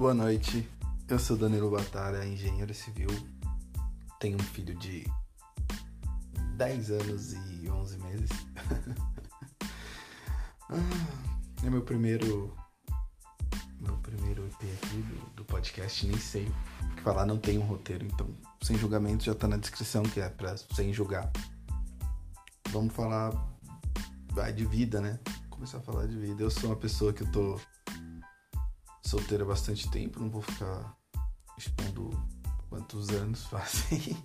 Boa noite, eu sou Danilo Batalha, engenheiro civil. Tenho um filho de 10 anos e 11 meses. Ah, é meu primeiro. Meu primeiro EP aqui do, do podcast, nem sei. Porque falar não tem um roteiro, então sem julgamento já tá na descrição que é pra sem julgar. Vamos falar vai, de vida, né? Começar a falar de vida. Eu sou uma pessoa que eu tô solteiro há bastante tempo, não vou ficar expondo quantos anos fazem,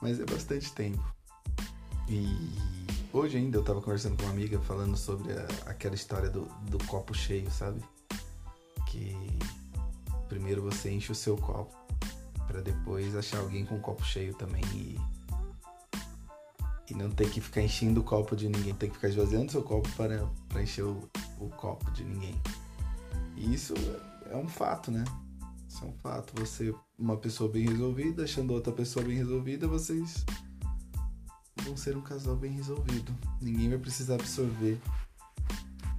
mas é bastante tempo. E hoje ainda eu tava conversando com uma amiga falando sobre a, aquela história do, do copo cheio, sabe? Que primeiro você enche o seu copo para depois achar alguém com o copo cheio também e e não ter que ficar enchendo o copo de ninguém, ter que ficar esvaziando seu copo para, encher o, o copo de ninguém. E isso é um fato, né? Isso é um fato. Você, uma pessoa bem resolvida, achando outra pessoa bem resolvida, vocês vão ser um casal bem resolvido. Ninguém vai precisar absorver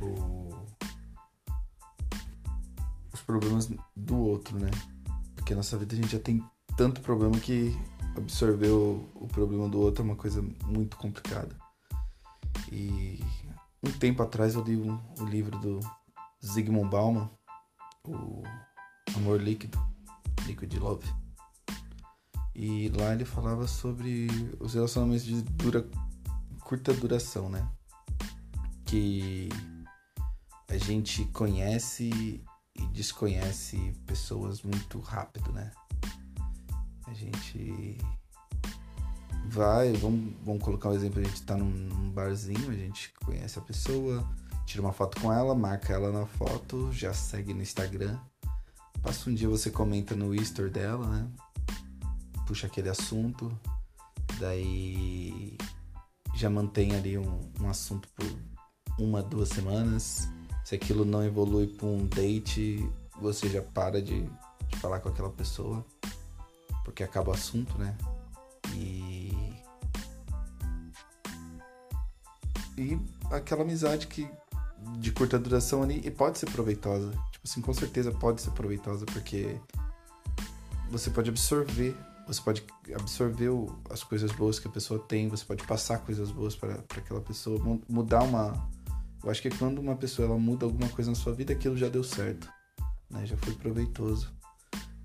o... os problemas do outro, né? Porque na nossa vida a gente já tem tanto problema que absorver o, o problema do outro é uma coisa muito complicada. E um tempo atrás eu li um, um livro do Zygmunt Bauman, o Amor Líquido, Liquid Love. E lá ele falava sobre os relacionamentos de dura, curta duração, né? Que a gente conhece e desconhece pessoas muito rápido, né? A gente vai, vamos, vamos colocar um exemplo, a gente tá num, num barzinho, a gente conhece a pessoa, tira uma foto com ela, marca ela na foto, já segue no Instagram. Passa um dia você comenta no Easter dela, né? Puxa aquele assunto, daí já mantém ali um, um assunto por uma, duas semanas. Se aquilo não evolui para um date, você já para de, de falar com aquela pessoa, porque acaba o assunto, né? E. E aquela amizade que de curta duração ali e pode ser proveitosa. Tipo assim, com certeza pode ser proveitosa porque você pode absorver, você pode absorver as coisas boas que a pessoa tem, você pode passar coisas boas para aquela pessoa, mudar uma. Eu acho que quando uma pessoa ela muda alguma coisa na sua vida, aquilo já deu certo, né? Já foi proveitoso.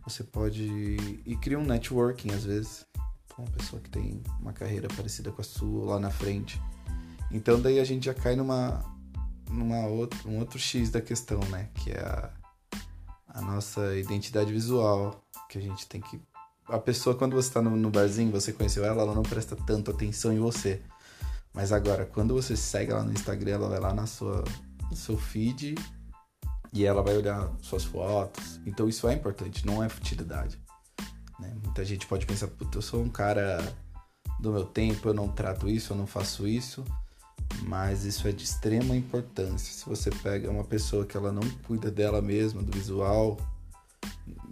Você pode e cria um networking às vezes com uma pessoa que tem uma carreira parecida com a sua lá na frente. Então daí a gente já cai numa numa outra, um outro X da questão, né? Que é a, a nossa identidade visual, que a gente tem que. A pessoa, quando você está no, no, barzinho, você conheceu ela, ela não presta tanto atenção em você. Mas agora, quando você segue ela no Instagram, ela vai lá na sua, no seu feed e ela vai olhar suas fotos. Então isso é importante, não é futilidade. Né? Muita gente pode pensar, puta, eu sou um cara do meu tempo, eu não trato isso, eu não faço isso mas isso é de extrema importância. Se você pega uma pessoa que ela não cuida dela mesma, do visual,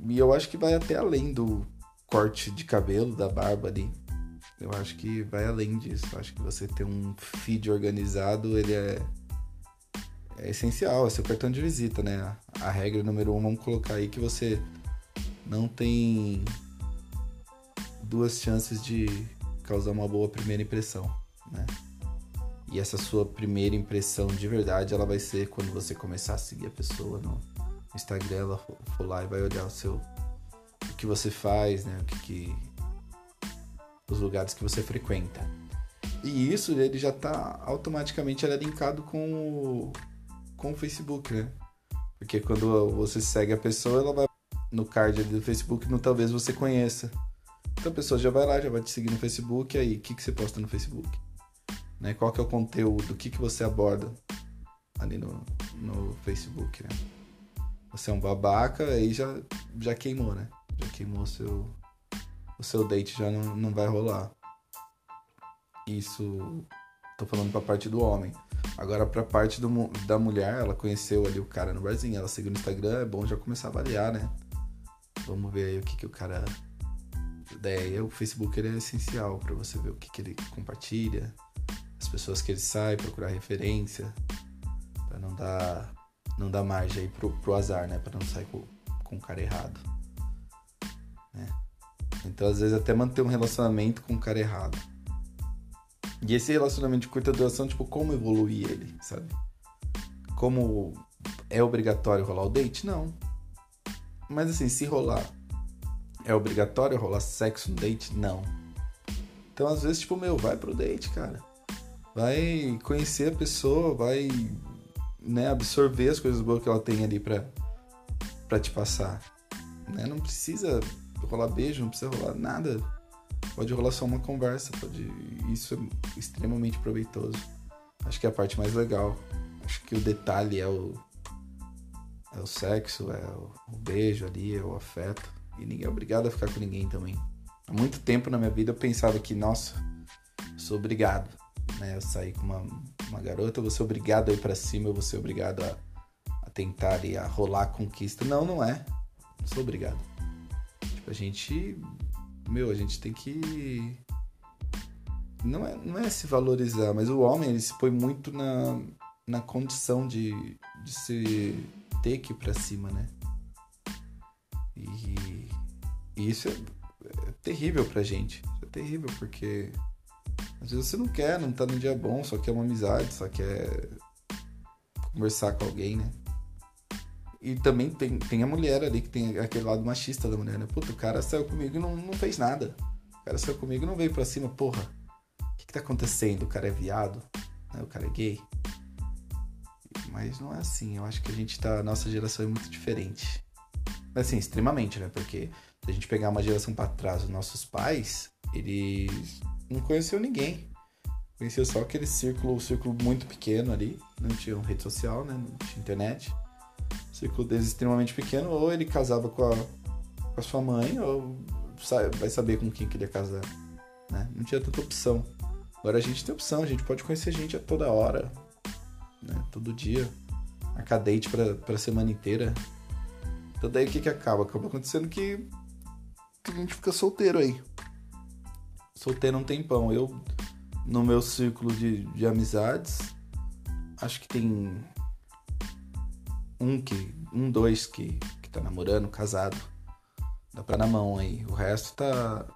e eu acho que vai até além do corte de cabelo, da barba ali. Eu acho que vai além disso. Eu acho que você ter um feed organizado, ele é, é essencial, é seu cartão de visita, né? A regra número um, vamos colocar aí que você não tem duas chances de causar uma boa primeira impressão, né? E essa sua primeira impressão de verdade, ela vai ser quando você começar a seguir a pessoa no Instagram, ela for lá e vai olhar o seu o que você faz, né? O que, que os lugares que você frequenta. E isso ele já está automaticamente é linkado com o, com o Facebook, né? Porque quando você segue a pessoa, ela vai no card do Facebook, no talvez você conheça. Então a pessoa já vai lá, já vai te seguir no Facebook, aí, o que, que você posta no Facebook? Né? Qual que é o conteúdo, o que, que você aborda ali no, no Facebook, né? Você é um babaca, aí já, já queimou, né? Já queimou o seu, o seu date, já não, não vai rolar. Isso, tô falando pra parte do homem. Agora pra parte do, da mulher, ela conheceu ali o cara no barzinho, ela seguiu no Instagram, é bom já começar a avaliar, né? Vamos ver aí o que, que o cara... Daí o Facebook é essencial para você ver o que, que ele compartilha, pessoas que ele sai, procurar referência, para não dar não dar margem aí pro, pro azar, né? Para não sair com, com o cara errado. Né? Então, às vezes, até manter um relacionamento com o cara errado. E esse relacionamento de curta duração, tipo, como evoluir ele, sabe? Como é obrigatório rolar o date? Não. Mas assim, se rolar, é obrigatório rolar sexo no date? Não. Então, às vezes, tipo, meu, vai pro date, cara. Vai conhecer a pessoa, vai né, absorver as coisas boas que ela tem ali pra, pra te passar. Né? Não precisa rolar beijo, não precisa rolar nada. Pode rolar só uma conversa, pode. Isso é extremamente proveitoso. Acho que é a parte mais legal. Acho que o detalhe é o. É o sexo, é o, o beijo ali, é o afeto. E ninguém é obrigado a ficar com ninguém também. Há muito tempo na minha vida eu pensava que, nossa, sou obrigado. Né? Eu sair com uma, uma garota, eu vou ser obrigado a ir pra cima, eu vou ser obrigado a, a tentar e a rolar a conquista. Não, não é. Não sou obrigado. Tipo, a gente. Meu, a gente tem que. Não é, não é se valorizar, mas o homem ele se põe muito na, na condição de, de se ter que ir pra cima, né? E, e isso é, é terrível pra gente. Isso é terrível porque às vezes você não quer, não tá num dia bom, só quer uma amizade, só quer conversar com alguém, né? E também tem, tem a mulher ali que tem aquele lado machista da mulher, né? Puta, o cara saiu comigo e não, não fez nada. O cara saiu comigo e não veio pra cima, porra. O que, que tá acontecendo? O cara é viado? Né? O cara é gay? Mas não é assim. Eu acho que a gente tá. A nossa geração é muito diferente. Assim, extremamente, né? Porque se a gente pegar uma geração para trás, os nossos pais, eles não conheceu ninguém. Conheceu só aquele círculo, um círculo muito pequeno ali. Não tinha rede social, né? Não tinha internet. círculo deles extremamente pequeno. Ou ele casava com a, com a sua mãe, ou vai saber com quem queria casar. Né? Não tinha tanta opção. Agora a gente tem opção, a gente pode conhecer gente a toda hora. Né? Todo dia. Marcar date pra, pra semana inteira. Então daí o que que acaba? Acaba acontecendo que, que a gente fica solteiro aí solteiro um tempão. Eu, no meu círculo de, de amizades, acho que tem um que. um, dois que, que tá namorando, casado. Dá pra na mão aí. O resto tá.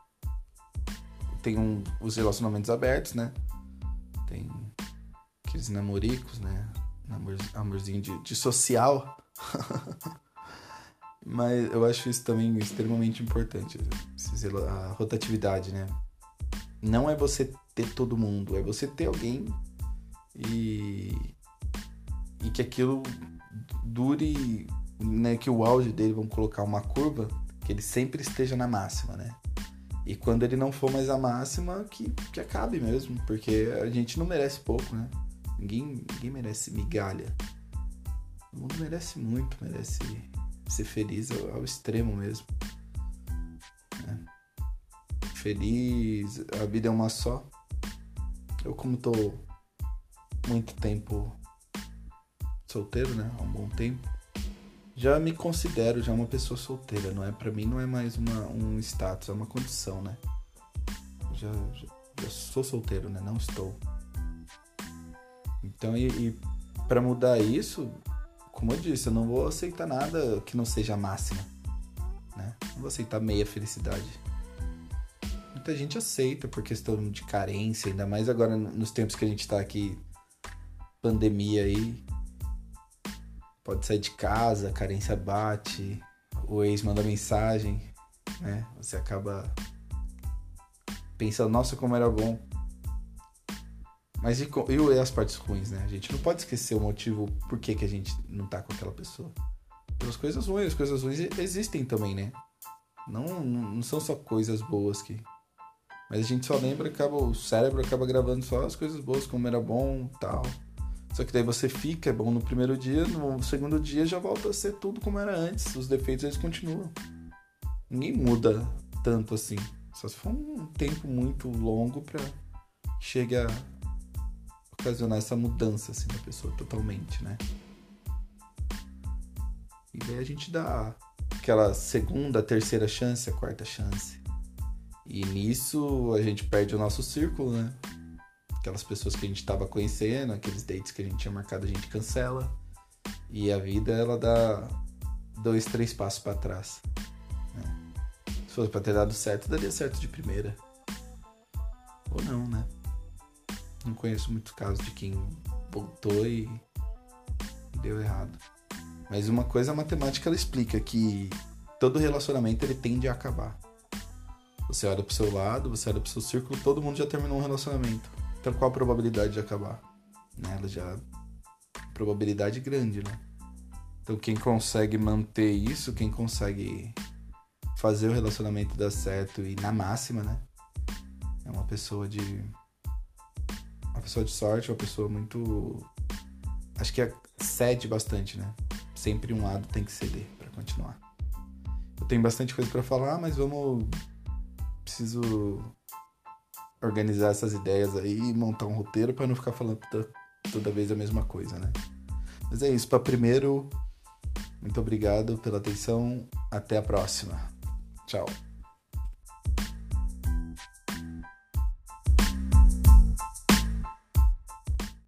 Tem um, os relacionamentos abertos, né? Tem aqueles namoricos, né? Amor, amorzinho de, de social. Mas eu acho isso também extremamente importante. A rotatividade, né? Não é você ter todo mundo, é você ter alguém e, e que aquilo dure, né, que o auge dele, vamos colocar uma curva, que ele sempre esteja na máxima, né? E quando ele não for mais a máxima, que, que acabe mesmo, porque a gente não merece pouco, né? Ninguém, ninguém merece migalha. O mundo merece muito, merece ser feliz ao, ao extremo mesmo feliz, a vida é uma só. Eu como tô muito tempo solteiro, né? Há um bom tempo. Já me considero já uma pessoa solteira, não é? Para mim não é mais uma, um status, é uma condição, né? Já, já, já sou solteiro, né? Não estou. Então, e, e para mudar isso, como eu disse, eu não vou aceitar nada que não seja máxima, né? Não vou aceitar meia felicidade muita gente aceita por questão de carência, ainda mais agora nos tempos que a gente tá aqui, pandemia aí. Pode sair de casa, a carência bate, o ex manda mensagem, né? Você acaba pensando, nossa, como era bom. Mas e, e as partes ruins, né? A gente não pode esquecer o motivo por que, que a gente não tá com aquela pessoa. As coisas ruins, as coisas ruins existem também, né? Não, não são só coisas boas que, mas a gente só lembra, acaba, o cérebro acaba gravando só as coisas boas, como era bom tal. Só que daí você fica, é bom no primeiro dia, no segundo dia já volta a ser tudo como era antes. Os defeitos eles continuam. Ninguém muda tanto assim. Só se for um tempo muito longo pra chegue a ocasionar essa mudança assim da pessoa totalmente, né? E daí a gente dá aquela segunda, terceira chance, a quarta chance. E nisso a gente perde o nosso círculo, né? Aquelas pessoas que a gente estava conhecendo, aqueles dates que a gente tinha marcado, a gente cancela. E a vida ela dá dois, três passos para trás. Né? Se fosse para ter dado certo, daria certo de primeira. Ou não, né? Não conheço muitos casos de quem voltou e deu errado. Mas uma coisa a matemática ela explica que todo relacionamento ele tende a acabar. Você olha pro seu lado, você olha pro seu círculo, todo mundo já terminou um relacionamento. Então qual a probabilidade de acabar? Né? Ela já probabilidade grande, né? Então quem consegue manter isso, quem consegue fazer o relacionamento dar certo e na máxima, né? É uma pessoa de uma pessoa de sorte, uma pessoa muito acho que cede bastante, né? Sempre um lado tem que ceder para continuar. Eu tenho bastante coisa para falar, mas vamos preciso organizar essas ideias aí e montar um roteiro para não ficar falando toda, vez a mesma coisa, né? Mas é isso, para primeiro, muito obrigado pela atenção, até a próxima. Tchau.